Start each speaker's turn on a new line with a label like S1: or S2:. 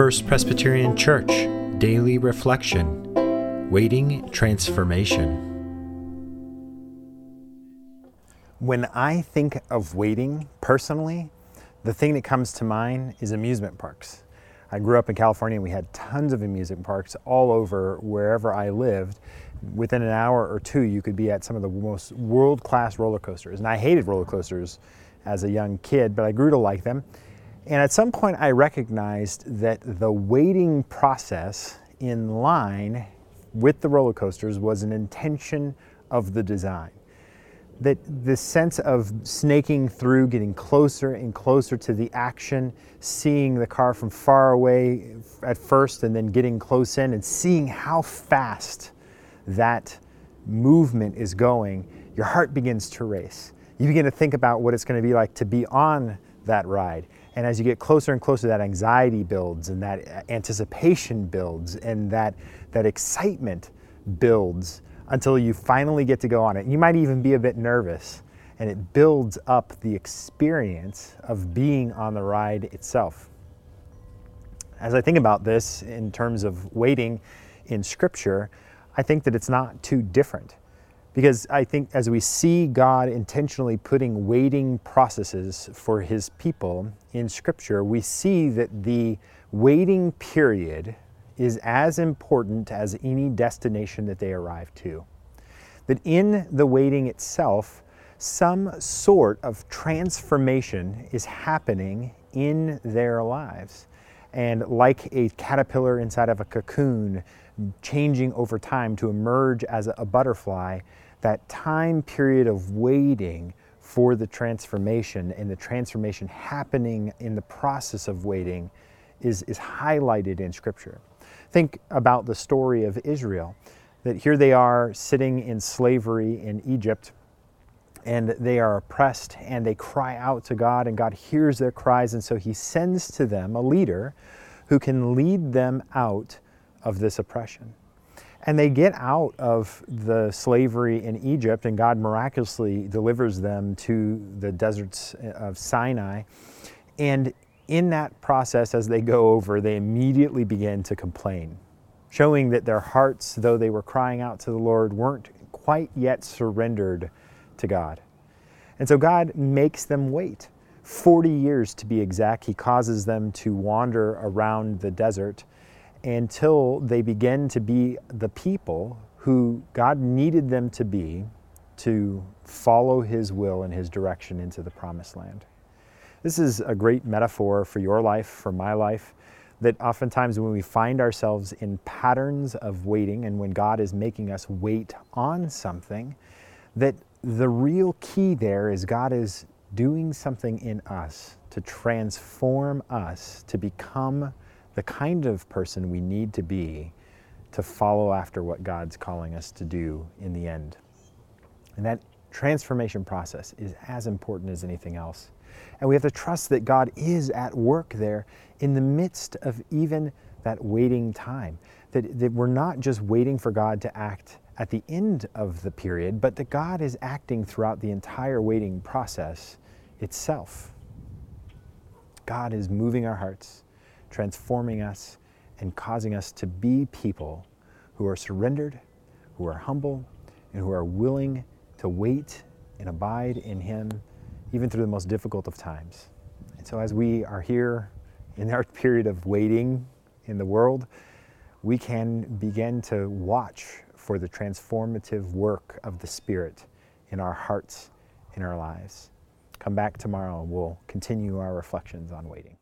S1: First Presbyterian Church Daily Reflection Waiting Transformation.
S2: When I think of waiting personally, the thing that comes to mind is amusement parks. I grew up in California and we had tons of amusement parks all over wherever I lived. Within an hour or two, you could be at some of the most world class roller coasters. And I hated roller coasters as a young kid, but I grew to like them. And at some point, I recognized that the waiting process in line with the roller coasters was an intention of the design. That the sense of snaking through, getting closer and closer to the action, seeing the car from far away at first and then getting close in and seeing how fast that movement is going, your heart begins to race. You begin to think about what it's going to be like to be on that ride. And as you get closer and closer, that anxiety builds and that uh, anticipation builds and that, that excitement builds until you finally get to go on it. You might even be a bit nervous and it builds up the experience of being on the ride itself. As I think about this in terms of waiting in Scripture, I think that it's not too different. Because I think as we see God intentionally putting waiting processes for his people in Scripture, we see that the waiting period is as important as any destination that they arrive to. That in the waiting itself, some sort of transformation is happening in their lives. And like a caterpillar inside of a cocoon, changing over time to emerge as a butterfly, that time period of waiting for the transformation and the transformation happening in the process of waiting is, is highlighted in Scripture. Think about the story of Israel, that here they are sitting in slavery in Egypt and they are oppressed and they cry out to God, and God hears their cries, and so He sends to them a leader who can lead them out of this oppression. And they get out of the slavery in Egypt, and God miraculously delivers them to the deserts of Sinai. And in that process, as they go over, they immediately begin to complain, showing that their hearts, though they were crying out to the Lord, weren't quite yet surrendered to God. And so God makes them wait 40 years to be exact. He causes them to wander around the desert until they begin to be the people who God needed them to be to follow His will and His direction into the promised land. This is a great metaphor for your life, for my life, that oftentimes when we find ourselves in patterns of waiting and when God is making us wait on something, that the real key there is God is doing something in us to transform us to become the kind of person we need to be to follow after what God's calling us to do in the end. And that transformation process is as important as anything else. And we have to trust that God is at work there in the midst of even that waiting time. That, that we're not just waiting for God to act at the end of the period, but that God is acting throughout the entire waiting process itself. God is moving our hearts transforming us and causing us to be people who are surrendered, who are humble, and who are willing to wait and abide in Him even through the most difficult of times. And so, as we are here in our period of waiting in the world, we can begin to watch for the transformative work of the Spirit in our hearts, in our lives. Come back tomorrow and we'll continue our reflections on waiting.